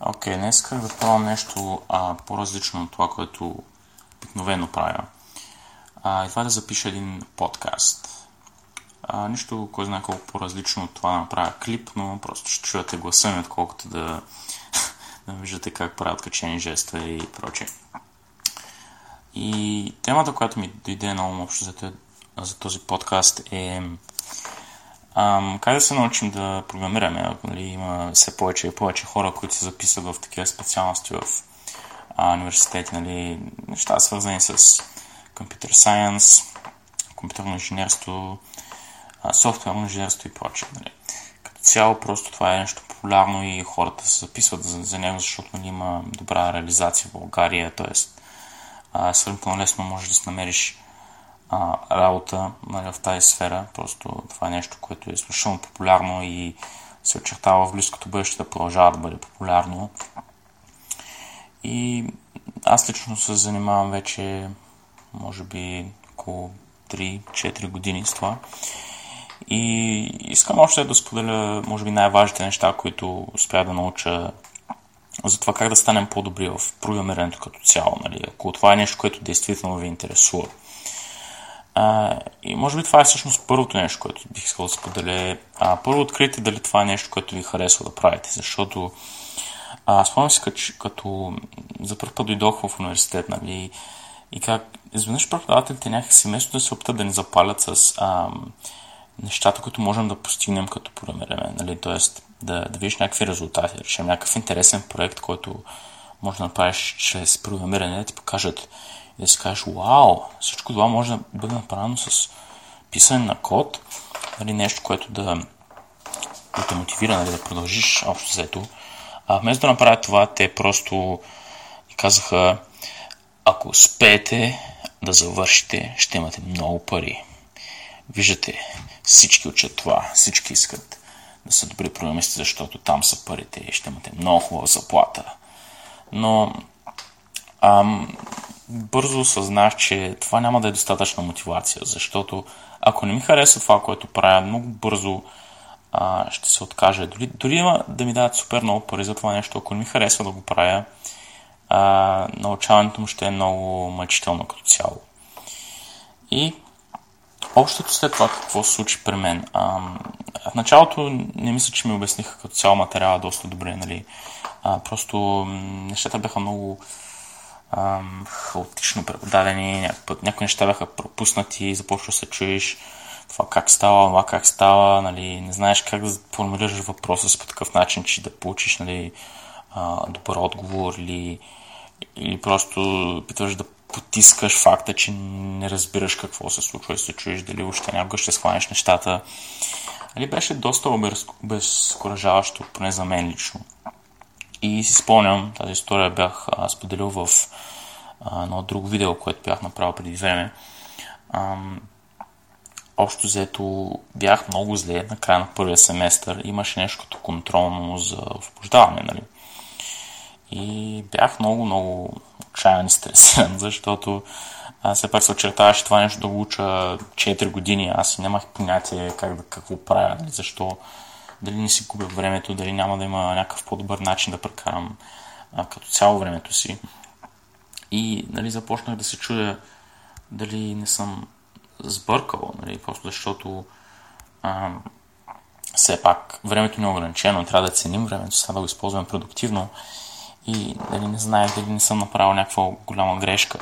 Окей, okay, днес исках да пробвам нещо а, по-различно от това, което обикновено правя. А, и това е да запиша един подкаст. А, нищо, кой знае колко по-различно от това да направя клип, но просто ще чуете гласа ми, отколкото да, да виждате как правят качени жеста и прочее. И темата, която ми дойде на ум общо за, за този подкаст е Ам, как да се научим да програмираме? Нали, има все повече и повече хора, които се записват в такива специалности в а, университети, нали, неща свързани с компютър сайенс, компютърно инженерство, софтуерно инженерство и прочее. Нали. Като цяло просто това е нещо популярно и хората се записват за, за него, защото нали, има добра реализация в България, т.е. сравнително лесно можеш да си намериш а, работа нали, в тази сфера. Просто това е нещо, което е изключително популярно и се очертава в близкото бъдеще да продължава да бъде популярно. И аз лично се занимавам вече, може би, около 3-4 години с това. И искам още да споделя, може би, най-важните неща, които успя да науча за това как да станем по-добри в програмирането като цяло. Нали? Ако това е нещо, което действително ви интересува. А, и може би това е всъщност първото нещо, което бих искал да споделя. А, първо открийте дали това е нещо, което ви харесва да правите, защото а, спомням си, като, като за първ път дойдох в университет, нали, и как изведнъж преподавателите някакси вместо да се опитат да ни запалят с а, нещата, които можем да постигнем като програмиране, нали, т.е. Да, да видиш някакви резултати, да решим някакъв интересен проект, който може да направиш чрез програмиране, да ти покажат и да си кажеш, вау, всичко това може да бъде направено с писане на код, нали, нещо, което да, да те мотивира нали, да продължиш общо взето. А вместо да направят това, те просто казаха, ако успеете да завършите, ще имате много пари. Виждате, всички учат това, всички искат да са добри програмисти, защото там са парите и ще имате много хубава заплата. Но ам, бързо осъзнах, че това няма да е достатъчна мотивация, защото ако не ми хареса това, което правя, много бързо а, ще се откажа. Дори, дори да ми дадат супер много пари за това нещо, ако не ми харесва да го правя, а, научаването му ще е много мъчително като цяло. И общото след това какво се случи при мен. А, в началото не мисля, че ми обясниха като цяло материала доста добре, нали. А, просто нещата бяха много ам, хаотично преподадени, някои неща бяха пропуснати, започва да се чуеш това как става, това как става, нали, не знаеш как да формулираш въпроса си по такъв начин, че да получиш нали, а, добър отговор или, или просто питаш да потискаш факта, че не разбираш какво се случва и се чуеш дали въобще някога ще схванеш нещата. Нали, беше доста обезкуражаващо, поне за мен лично. И си спомням, тази история бях а, споделил в а, едно друго видео, което бях направил преди време. А, общо взето бях много зле на края на първия семестър. Имаше нещо като контролно за освобождаване, нали? И бях много, много отчаян и стресиран, защото аз все пак се очертаваше това нещо да го уча 4 години. Аз нямах понятие как да, какво правя, нали? защо дали не си губя времето, дали няма да има някакъв по-добър начин да прекарам а, като цяло времето си. И нали, започнах да се чудя дали не съм сбъркал, нали, просто защото а, все пак времето не е ограничено, трябва да ценим времето, сега да го използваме продуктивно и дали не знаех дали не съм направил някаква голяма грешка.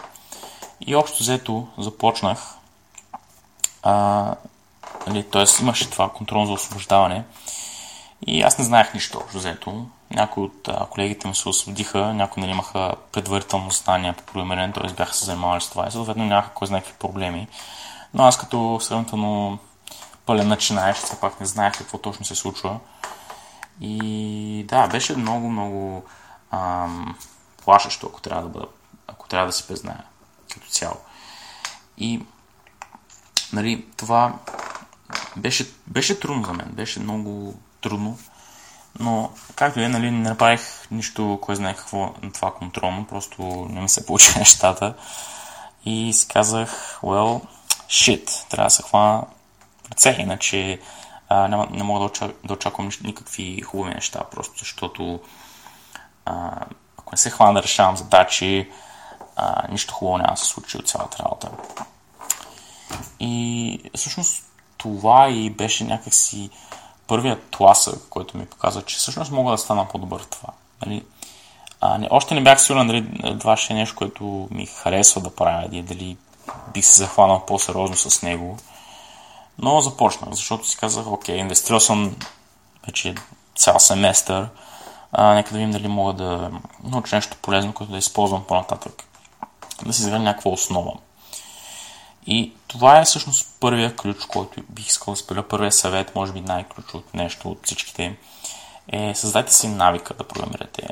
И общо взето започнах, а, нали, т.е. имаше това контрол за освобождаване и аз не знаех нищо общо взето. Някои от а, колегите ми се освободиха, някои не имаха предварително знания по програмиране, т.е. бяха се занимавали с това и съответно нямаха кой знае какви проблеми. Но аз като сравнително пълен начинаеш, все пак не знаех какво точно се случва. И да, беше много, много ам, плашещо, ако трябва да бъда, ако трябва да се призная като цяло. И нали, това беше, беше трудно за мен, беше много трудно. Но, както е, нали, не направих нищо, кой знае какво на това контролно, просто не ми се получи нещата. И си казах, well, shit, трябва да се хвана ръце, иначе а, няма, не мога да, очак, да очаквам никакви хубави неща, просто защото а, ако не се хвана да решавам задачи, а, нищо хубаво няма да се случи от цялата работа. И всъщност това и беше някакси първият тласък, който ми показва, че всъщност мога да стана по-добър в това. Нали? А, не, още не бях сигурен дали това ще е нещо, което ми харесва да правя и дали бих се захванал по-сериозно с него. Но започнах, защото си казах, окей, инвестирал съм вече цял семестър, а, нека да видим дали мога да науча нещо полезно, което да използвам по-нататък. Да си изградя някаква основа. И това е всъщност първия ключ, който бих искал да споделя. Първия съвет, може би най-ключовото нещо от всичките е създайте си навика да програмирате.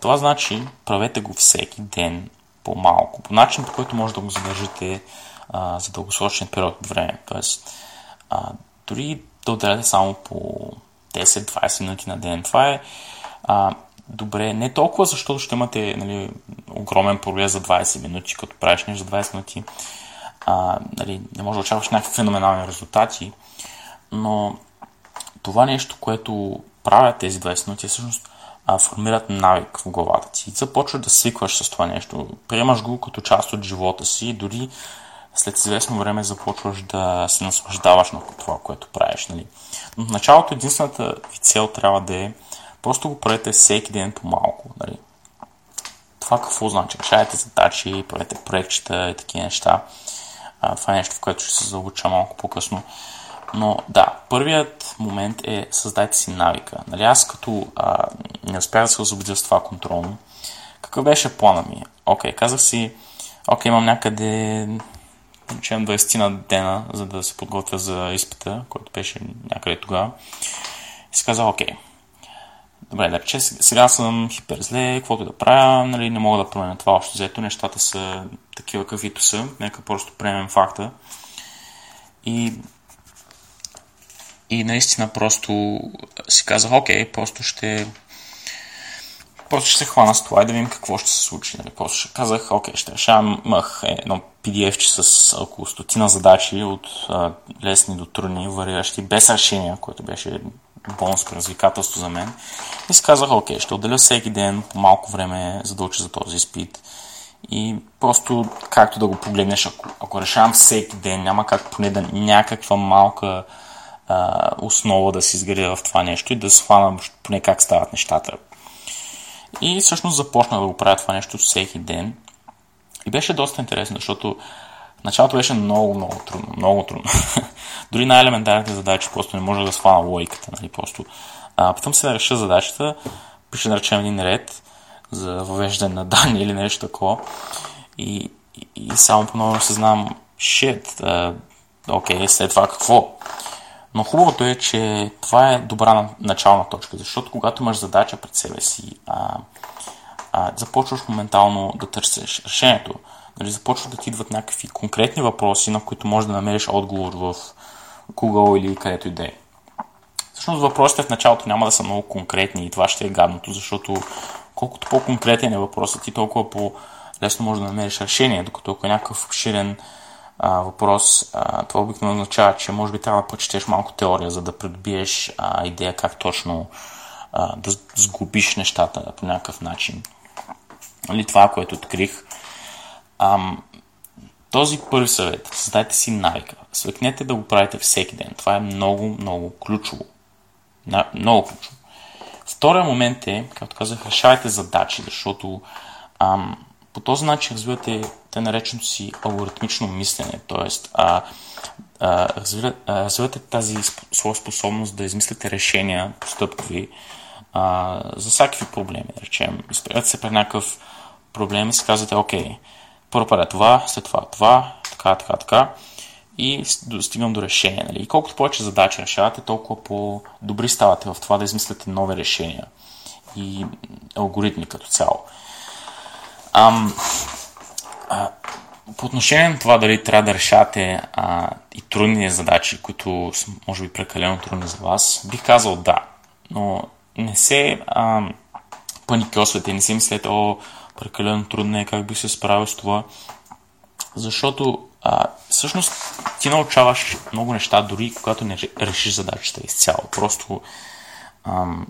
Това значи правете го всеки ден по-малко, по начин, по който може да го задържите за дългосрочен период от време. Тоест, дори да отделяте само по 10-20 минути на ден. Това е добре, не толкова защото ще имате нали, огромен прогрес за 20 минути, като правиш нещо за 20 минути, а, нали, не може да очакваш някакви феноменални резултати, но това нещо, което правят тези 20 минути, всъщност а, формират навик в главата ти. Започваш да свикваш с това нещо. Приемаш го като част от живота си, дори след известно време започваш да се наслаждаваш на това, което правиш. Нали? Но в началото единствената ви цел трябва да е просто го правете всеки ден по-малко. Нали? Това какво значи? Решавате задачи, правете проектчета и такива неща. А, това е нещо, в което ще се зауча малко по-късно. Но да, първият момент е създайте си навика. Нали, аз като а, не успях да се освободя с това контролно, какъв беше плана ми? Окей, okay, казах си, окей, okay, имам някъде речем 20 на дена, за да се подготвя за изпита, който беше някъде тогава. И си казах, окей, добре, рече, сега съм хипер зле, каквото да правя, нали, не мога да променя това още взето, нещата са такива каквито са, нека просто приемем факта. И и наистина просто си казах, окей, просто ще просто ще се хвана с това и да видим какво ще се случи. Нали? Просто ще казах, окей, ще решавам, имах едно PDF с около стотина задачи от а, лесни до трудни, вариращи без решения, което беше бонус предизвикателство за мен. И си казах, окей, ще отделя всеки ден по малко време, за да уча за този изпит. И просто както да го погледнеш, ако, ако решавам всеки ден, няма как поне да някаква малка а, основа да се изградя в това нещо и да схвана поне как стават нещата. И всъщност започнах да го правя това нещо всеки ден. И беше доста интересно, защото началото беше много, много трудно. Много трудно. Дори най-елементарните задачи просто не може да схвана логиката. Нали? Просто, а, потом се да реша задачата, пише да речем един ред за въвеждане на данни или нещо такова. И, и, и само по-ново се знам, shit, окей, okay, след това какво? Но хубавото е, че това е добра начална точка, защото когато имаш задача пред себе си, а, а, започваш моментално да търсиш решението. Нали, започват да ти идват някакви конкретни въпроси, на които можеш да намериш отговор в Google или където и да е. Всъщност въпросите в началото няма да са много конкретни и това ще е гадното, защото колкото по-конкретен е въпросът ти, толкова по-лесно можеш да намериш решение, докато ако е някакъв обширен а, въпрос, а, това обикновено означава, че може би трябва да почетеш малко теория, за да придобиеш а, идея как точно а, да сглобиш нещата по някакъв начин. Нали, това, което открих. Ам, този първи съвет, създайте си навика. Свикнете да го правите всеки ден. Това е много, много ключово. На, много ключово. Втория момент е, както казах, решавайте задачи, защото ам, по този начин развивате те нареченото си алгоритмично мислене, т.е. развивате тази своя способност да измислите решения постъпкови а, за всякакви проблеми, да речем. Изправяте се пред някакъв проблем и си казвате, окей, първо правя това, след това това, така, така, така и стигам до решение. Нали? И колкото повече задачи решавате, толкова по-добри ставате в това да измисляте нови решения и алгоритми като цяло. Ам, а, по отношение на това дали трябва да решавате а, и трудни задачи, които са може би прекалено трудни за вас, бих казал да. Но не се а, не си мислете, о, прекалено трудно е, как би се справил с това. Защото а, всъщност ти научаваш много неща, дори когато не решиш задачата изцяло. Просто ам,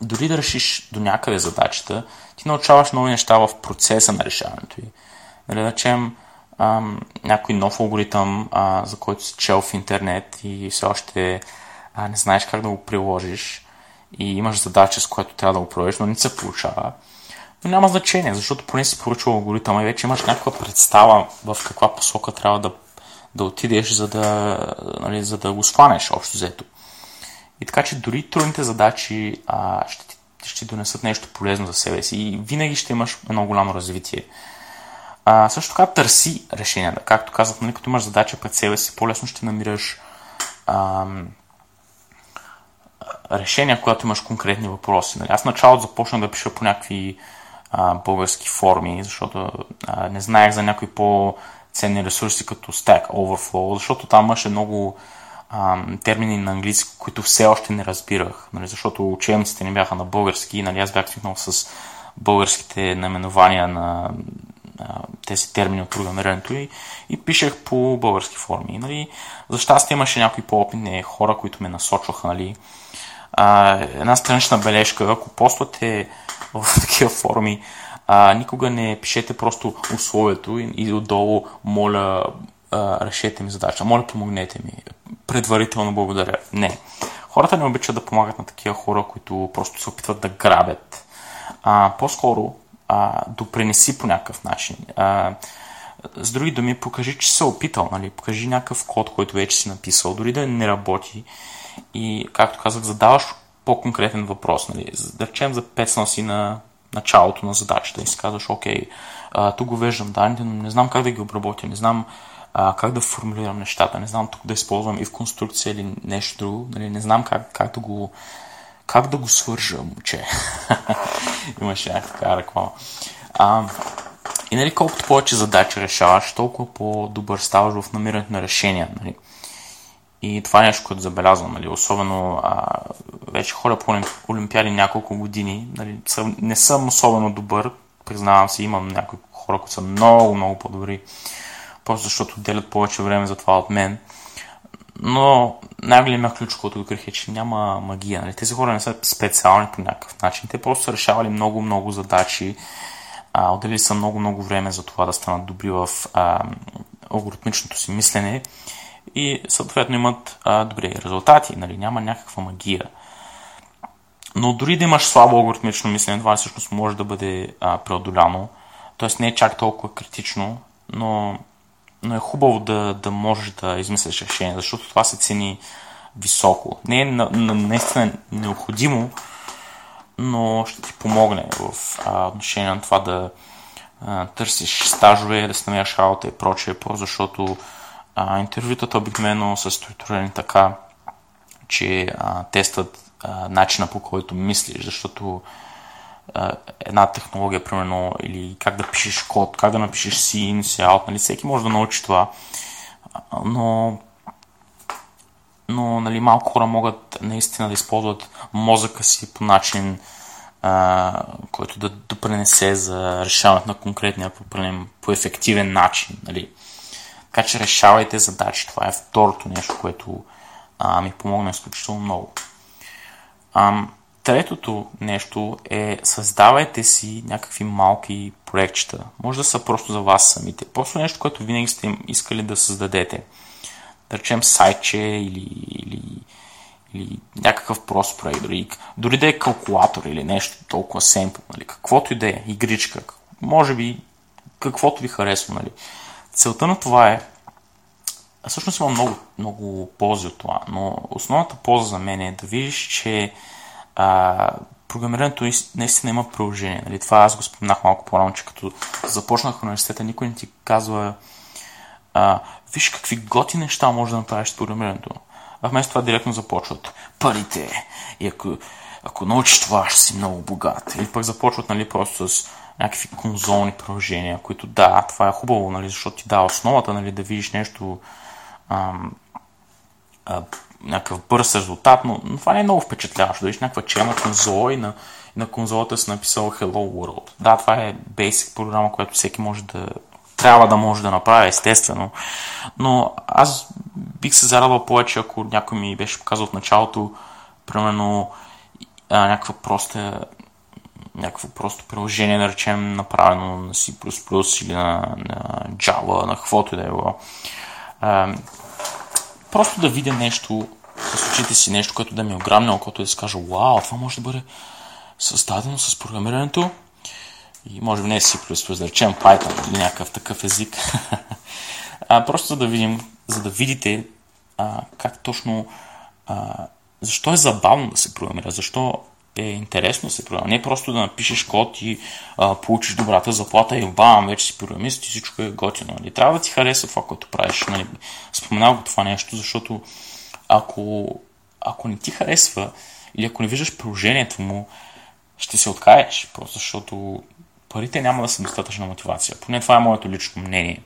дори да решиш до някъде задачата, ти научаваш нови неща в процеса на решаването й. Нали, да речем, ам, някой нов алгоритъм, а, за който си чел в интернет и все още а, не знаеш как да го приложиш и имаш задача, с която трябва да го проведеш, но не се получава. Но няма значение, защото поне си поръчал алгоритъма и вече имаш някаква представа в каква посока трябва да, да отидеш, за да, нали, за да го схванеш общо взето. И така, че дори трудните задачи а, ще, ти, ще донесат нещо полезно за себе си и винаги ще имаш едно голямо развитие. А, също така търси решенията. Както казах, нали, като имаш задача пред себе си, по-лесно ще намираш ам, решения, когато имаш конкретни въпроси. Нали. Аз началото започнах да пиша по някакви а, български форми, защото а, не знаех за някои по-ценни ресурси като Stack Overflow, защото там имаше много а, термини на английски, които все още не разбирах, нали, защото учебниците не бяха на български, нали, аз бях свикнал с българските наименования на тези термини от програмирането и, и пишех по български форми. Нали. За щастие имаше някои по-опитни хора, които ме насочваха. Нали. А, една странична бележка, ако поствате в такива форми, а, никога не пишете просто условието и, и отдолу моля а, решете ми задача, моля помогнете ми, предварително благодаря. Не. Хората не обичат да помагат на такива хора, които просто се опитват да грабят. А, по-скоро а, допренеси по някакъв начин. А, с други думи, покажи, че се опитал, нали? покажи някакъв код, който вече си написал, дори да не работи и, както казах, задаваш по-конкретен въпрос. Нали? Да речем, запецнал си на началото на задачата и си казваш, окей, тук го веждам данните, но не знам как да ги обработя, не знам а, как да формулирам нещата, не знам тук да използвам и в конструкция или нещо друго, нали? не знам как, как да го как да го свържа, момче. Имаше някаква така реклама. А, и нали, колкото повече задачи решаваш, толкова по-добър ставаш в намирането на решения. Нали. И това е нещо, което забелязвам. Нали. Особено а, вече хора по олимпиади няколко години. Нали, не съм особено добър, признавам се, имам някои хора, които са много, много по-добри. Просто защото делят повече време за това от мен. Но най-големия ключ, който открих е, че няма магия. Нали? Тези хора не са специални по някакъв начин. Те просто са решавали много-много задачи. А, отделили са много-много време за това да станат добри в а, алгоритмичното си мислене и съответно имат а, добри резултати. Нали? Няма някаква магия. Но дори да имаш слабо алгоритмично мислене, това всъщност може да бъде а, преодоляно. Тоест не е чак толкова критично, но но е хубаво да, да можеш да измислиш решение, защото това се цени високо. Не е на, на, наистина необходимо, но ще ти помогне в а, отношение на това да а, търсиш стажове, да се намериш работа и прочее, просто защото а, интервютата обикновено са структурирани така, че а, тестват а, начина по който мислиш, защото една технология, примерно, или как да пишеш код, как да напишеш C, in, C, out, нали, всеки може да научи това. Но, но нали, малко хора могат наистина да използват мозъка си по начин, а, който да допренесе за решаването на конкретния проблем по ефективен начин. Нали. Така че решавайте задачи. Това е второто нещо, което а, ми помогна изключително много. Ам, Третото нещо е създавайте си някакви малки проектчета. Може да са просто за вас самите. Просто нещо, което винаги сте искали да създадете. Да речем сайтче или, или, или някакъв прост проект. Дори, дори да е калкулатор или нещо толкова семпл. Нали. Каквото и да е, игричка. Може би каквото ви харесва. Нали. Целта на това е Всъщност има много, много ползи от това, но основната полза за мен е да видиш, че а, програмирането наистина има приложение. Нали? Това аз го споменах малко по-рано, че като започнах университета, никой не ти казва а, виж какви готи неща може да направиш с програмирането. А вместо това директно започват парите. И ако, ако научиш това, ще си много богат. Или пък започват нали, просто с някакви конзолни приложения, които да, това е хубаво, нали, защото ти дава основата нали, да видиш нещо ам, а, някакъв бърз резултат, но, но това не е много впечатляващо. Да видиш някаква черна конзола и на, и на конзолата си написал Hello World. Да, това е basic програма, която всеки може да трябва да може да направи, естествено. Но аз бих се зарадвал повече, ако някой ми беше показал от началото, примерно, а, някаква проста някакво просто приложение, да речем, направено на C++ или на, на Java, на каквото и да е било. просто да видя нещо с очите си, нещо, което да ми е ограмне което да си кажа, вау, това може да бъде създадено с програмирането и може би не C++, да речем Python или някакъв такъв език. просто да видим, за да видите а, как точно, а, защо е забавно да се програмира, защо е интересно да се програмира. Не просто да напишеш код и а, получиш добрата заплата и бам, вече си програмист и всичко е готино. Нали? Трябва да ти хареса това, което правиш. Нали? Споменавам го това нещо, защото ако, ако не ти харесва или ако не виждаш приложението му, ще се откаеш, просто защото парите няма да са достатъчна мотивация. Поне това е моето лично мнение.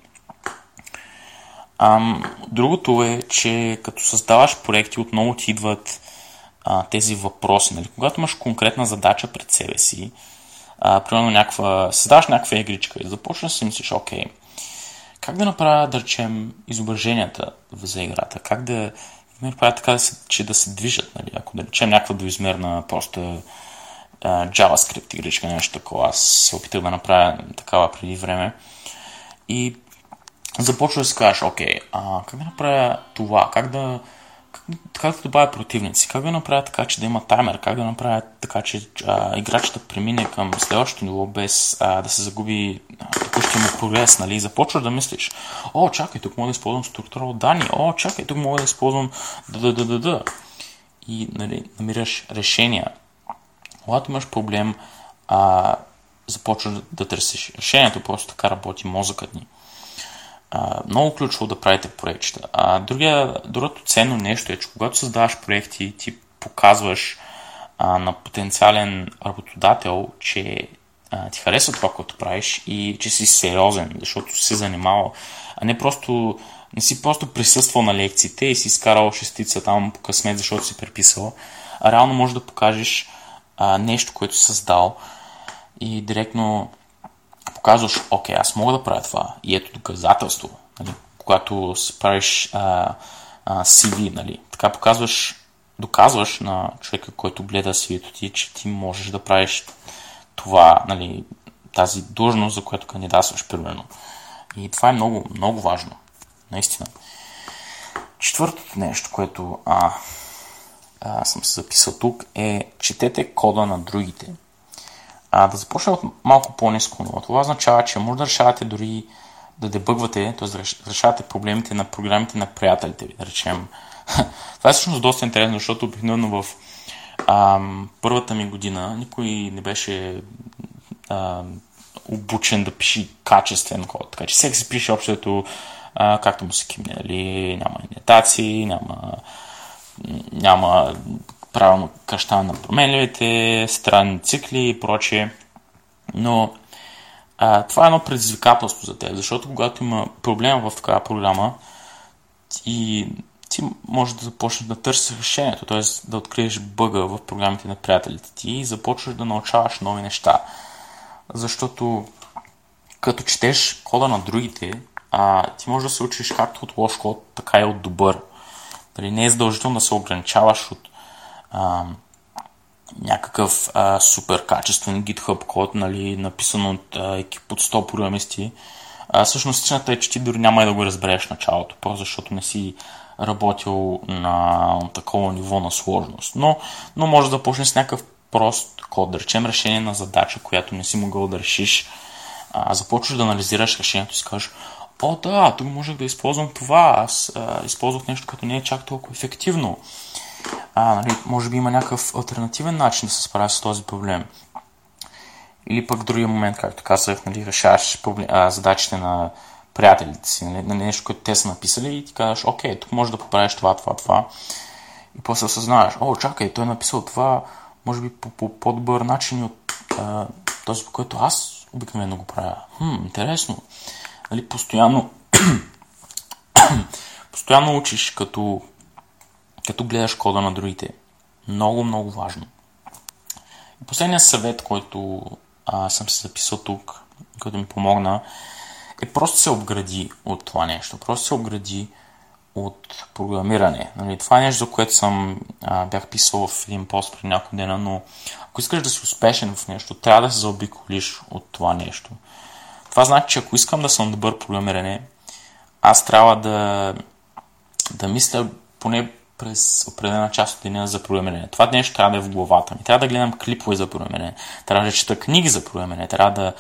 Ам, другото е, че като създаваш проекти, отново ти идват а, тези въпроси. Нали? Когато имаш конкретна задача пред себе си, а, примерно някаква, създаваш някаква игричка и започваш да си мислиш, окей, как да направя, да речем, изображенията за играта, как да направя така, да се, че да се движат, нали? ако да речем някаква двоизмерна просто а, JavaScript игричка, нещо такова. Аз се опитах да направя такава преди време. И започва да се кажеш, окей, а, как да направя това, как да, как, да добавя противници, как да направя така, че да има таймер, как да направя така, че а, играчът премине към следващото ниво без а, да се загуби текущия му прогрес, нали? Започваш да мислиш, о, чакай, тук мога да използвам структура от данни, о, чакай, тук мога да използвам да, да, да, да, да. И нали, намираш решения когато имаш проблем, а, започваш да търсиш решението, просто така работи мозъкът ни. А, много ключово да правите проектчета. А, другия, другото ценно нещо е, че когато създаваш проекти, ти показваш а, на потенциален работодател, че а, ти харесва това, което правиш и че си сериозен, защото си занимавал, а не просто не си просто присъствал на лекциите и си изкарал шестица там по късмет, защото си преписал, а реално можеш да покажеш а, нещо, което си създал и директно показваш, окей, аз мога да правя това и ето доказателство, нали, когато си правиш а, а, CV, нали, така показваш, доказваш на човека, който гледа cv ти, че ти можеш да правиш това, нали, тази длъжност, за която кандидатстваш, примерно. И това е много, много важно. Наистина. Четвъртото нещо, което а, а, съм се записал тук, е четете кода на другите. А, да започна от малко по-низко ниво. Това означава, че може да решавате дори да дебъгвате, т.е. решавате проблемите на програмите на приятелите ви, да речем. Това е всъщност доста интересно, защото обикновено в а, първата ми година никой не беше а, обучен да пише качествен код. Така че всеки се пише общото както му се кимне. Нали? Няма инетации, няма няма правилно кръщане на променливите, странни цикли и прочие. Но а, това е едно предизвикателство за теб, защото когато има проблема в такава програма, ти, ти може да започнеш да търсиш решението, т.е. да откриеш бъга в програмите на приятелите ти и започваш да научаваш нови неща. Защото като четеш кода на другите, а, ти можеш да се учиш както от лош код, така и от добър. Дали не е задължително да се ограничаваш от а, някакъв а, супер качествен GitHub код, нали, написан от а, екип от 100 програмисти. А, всъщност истината е, че ти дори няма и да го разбереш началото, просто защото не си работил на такова ниво на сложност. Но, но може да започнеш с някакъв прост код, да речем решение на задача, която не си могъл да решиш. А, започваш да анализираш решението и си кажеш, о да, тук можех да използвам това, аз а, използвах нещо, което не е чак толкова ефективно. А, нали, може би има някакъв альтернативен начин да се справя с този проблем. Или пък в другия момент, както казах, нали, решаваш проблем, а, задачите на приятелите си, нали, на нещо, което те са написали и ти казваш, окей, тук може да поправиш това, това, това. И после осъзнаваш, о, чакай, той е написал това, може би по, по по-добър начин от а, този, по който аз обикновено го правя. Хм, интересно нали, постоянно, постоянно учиш, като, като гледаш кода на другите. Много, много важно. И последният съвет, който а, съм се записал тук, който ми помогна, е просто се обгради от това нещо. Просто се обгради от програмиране. Нали, това е нещо, за което съм а, бях писал в един пост преди няколко дена, но ако искаш да си успешен в нещо, трябва да се заобиколиш от това нещо. Това значи, че ако искам да съм добър програмиране, аз трябва да, да мисля поне през определена част от деня за програмиране. Това нещо трябва да е в главата ми. Трябва да гледам клипове за програмиране. Трябва да чета книги за програмиране. Трябва да,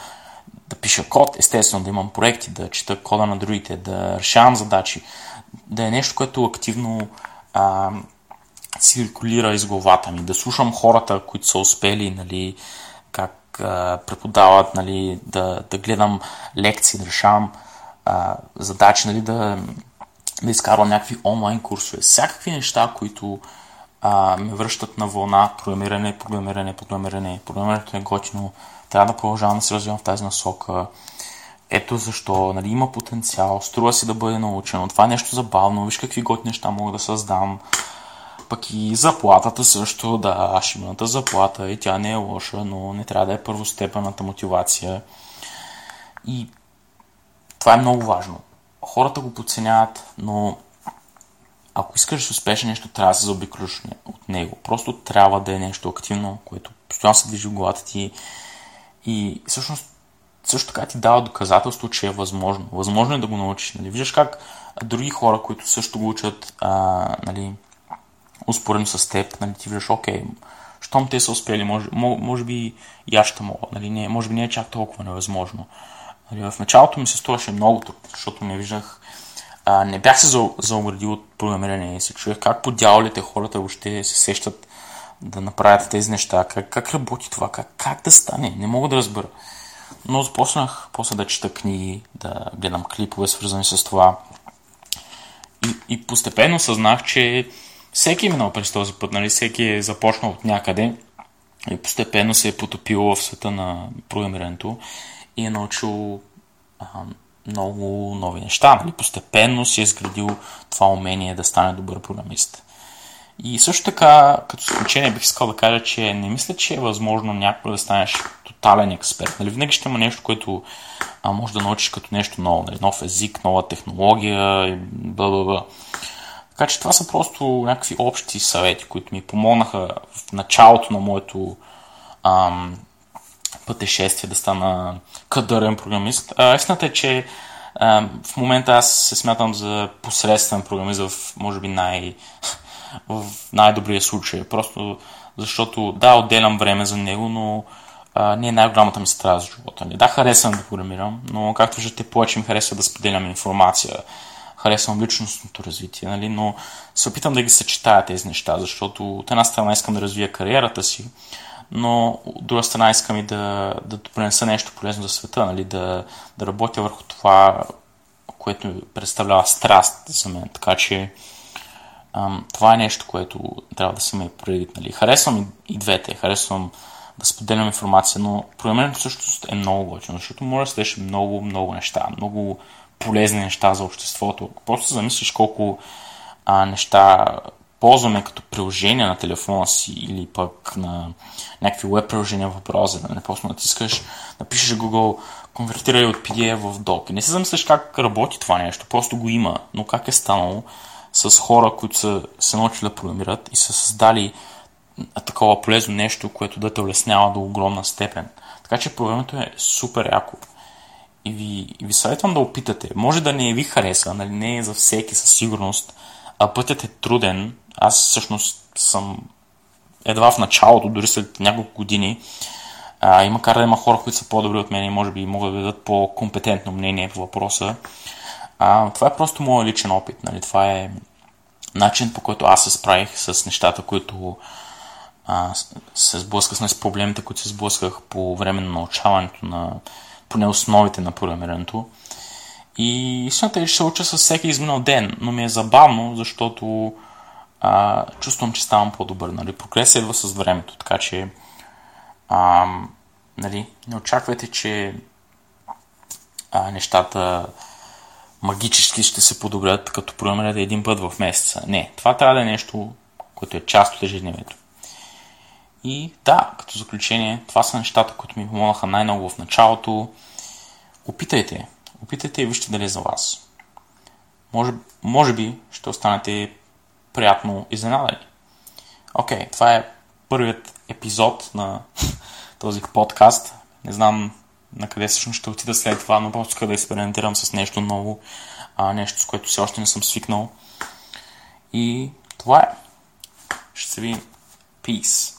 да пиша код, естествено, да имам проекти, да чета кода на другите, да решавам задачи. Да е нещо, което активно а, циркулира из главата ми. Да слушам хората, които са успели, нали, как а, преподават, нали, да, да гледам лекции, да решавам а, задачи, нали, да, да изкарвам някакви онлайн курсове. Всякакви неща, които а, ме връщат на вълна програмиране, програмиране, програмиране. Програмирането е готино. Трябва да продължавам да се развивам в тази насока. Ето защо, нали, има потенциал, струва си да бъде научено. Това е нещо забавно, виж какви готини неща мога да създам. Пък и заплатата също, да, шимната заплата и тя не е лоша, но не трябва да е първостепенната мотивация. И това е много важно. Хората го подценяват, но ако искаш да успешен нещо, трябва да се заобиколиш от него. Просто трябва да е нещо активно, което постоянно се движи в главата ти и всъщност също така ти дава доказателство, че е възможно. Възможно е да го научиш. Нали? Виждаш как други хора, които също го учат, а, нали, успоредно с теб, нали, ти виждаш, окей, щом те са успели, може, може би и аз ще мога, нали, не, може би не е чак толкова невъзможно. Нали, в началото ми се струваше много трудно, защото не виждах, а, не бях се заоградил от програмиране и се чуех как по дяволите хората въобще се сещат да направят тези неща, как, как работи това, как, как да стане, не мога да разбера. Но започнах после да чета книги, да гледам клипове, свързани с това. И, и постепенно съзнах, че всеки е минал през този път, нали? всеки е започнал от някъде и постепенно се е потопил в света на програмирането и е научил а, много нови неща. Нали? Постепенно си е изградил това умение да стане добър програмист. И също така, като изключение бих искал да кажа, че не мисля, че е възможно някой да станеш тотален експерт. Нали? Винаги ще има нещо, което а, може да научиш като нещо ново. Нали? Нов език, нова технология и бла, бла. Така че това са просто някакви общи съвети, които ми помогнаха в началото на моето ам, пътешествие да стана кадърен програмист. А, истината е, че ам, в момента аз се смятам за посредствен програмист в, може би, най- в най-добрия случай. Просто защото, да, отделям време за него, но а, не е най-голямата ми страст за живота. Не. Да, харесвам да програмирам, но както виждате, повече ми харесва да споделям информация. Харесвам личностното развитие, нали? но се опитам да ги съчетая тези неща, защото от една страна искам да развия кариерата си, но от друга страна искам и да, да допринеса нещо полезно за света, нали? да, да работя върху това, което представлява страст за мен. Така че ам, това е нещо, което трябва да се ме предвид. Нали? Харесвам и, и двете. Харесвам да споделям информация, но програмирането всъщност е много готино, защото може да свърши много, много неща, много полезни неща за обществото. Просто замислиш колко а, неща ползваме като приложение на телефона си или пък на някакви веб приложения в браузера. Не просто натискаш, напишеш Google, конвертирай от PDF в Doc. Не се замисляш как работи това нещо, просто го има, но как е станало с хора, които са се научили да програмират и са създали такова полезно нещо, което да те улеснява до огромна степен. Така че програмирането е супер яко. И ви, и ви съветвам да опитате. Може да не ви хареса, нали? не е за всеки със сигурност, а пътят е труден. Аз всъщност съм едва в началото, дори след няколко години. А, и макар да има хора, които са по-добри от мен и може би могат да дадат по-компетентно мнение по въпроса, а, това е просто моят личен опит. Нали? Това е начин по който аз се справих с нещата, които а, се сблъсках с проблемите, които се сблъсках по време на научаването на поне основите на програмирането. И истината е, че се уча с всеки изминал ден, но ми е забавно, защото а, чувствам, че ставам по-добър. Нали? Прогресия идва с времето, така че а, нали, не очаквайте, че а, нещата магически ще се подобрят, като програмирате един път в месеца. Не, това трябва да е нещо, което е част от ежедневието. И да, като заключение, това са нещата, които ми помогнаха най-много в началото. Опитайте. Опитайте и вижте дали е за вас. може, може би ще останете приятно изненадани. Окей, okay, това е първият епизод на този подкаст. Не знам на къде всъщност ще отида след това, но просто иска да експериментирам с нещо ново, а, нещо с което все още не съм свикнал. И това е. Ще се видим. Peace.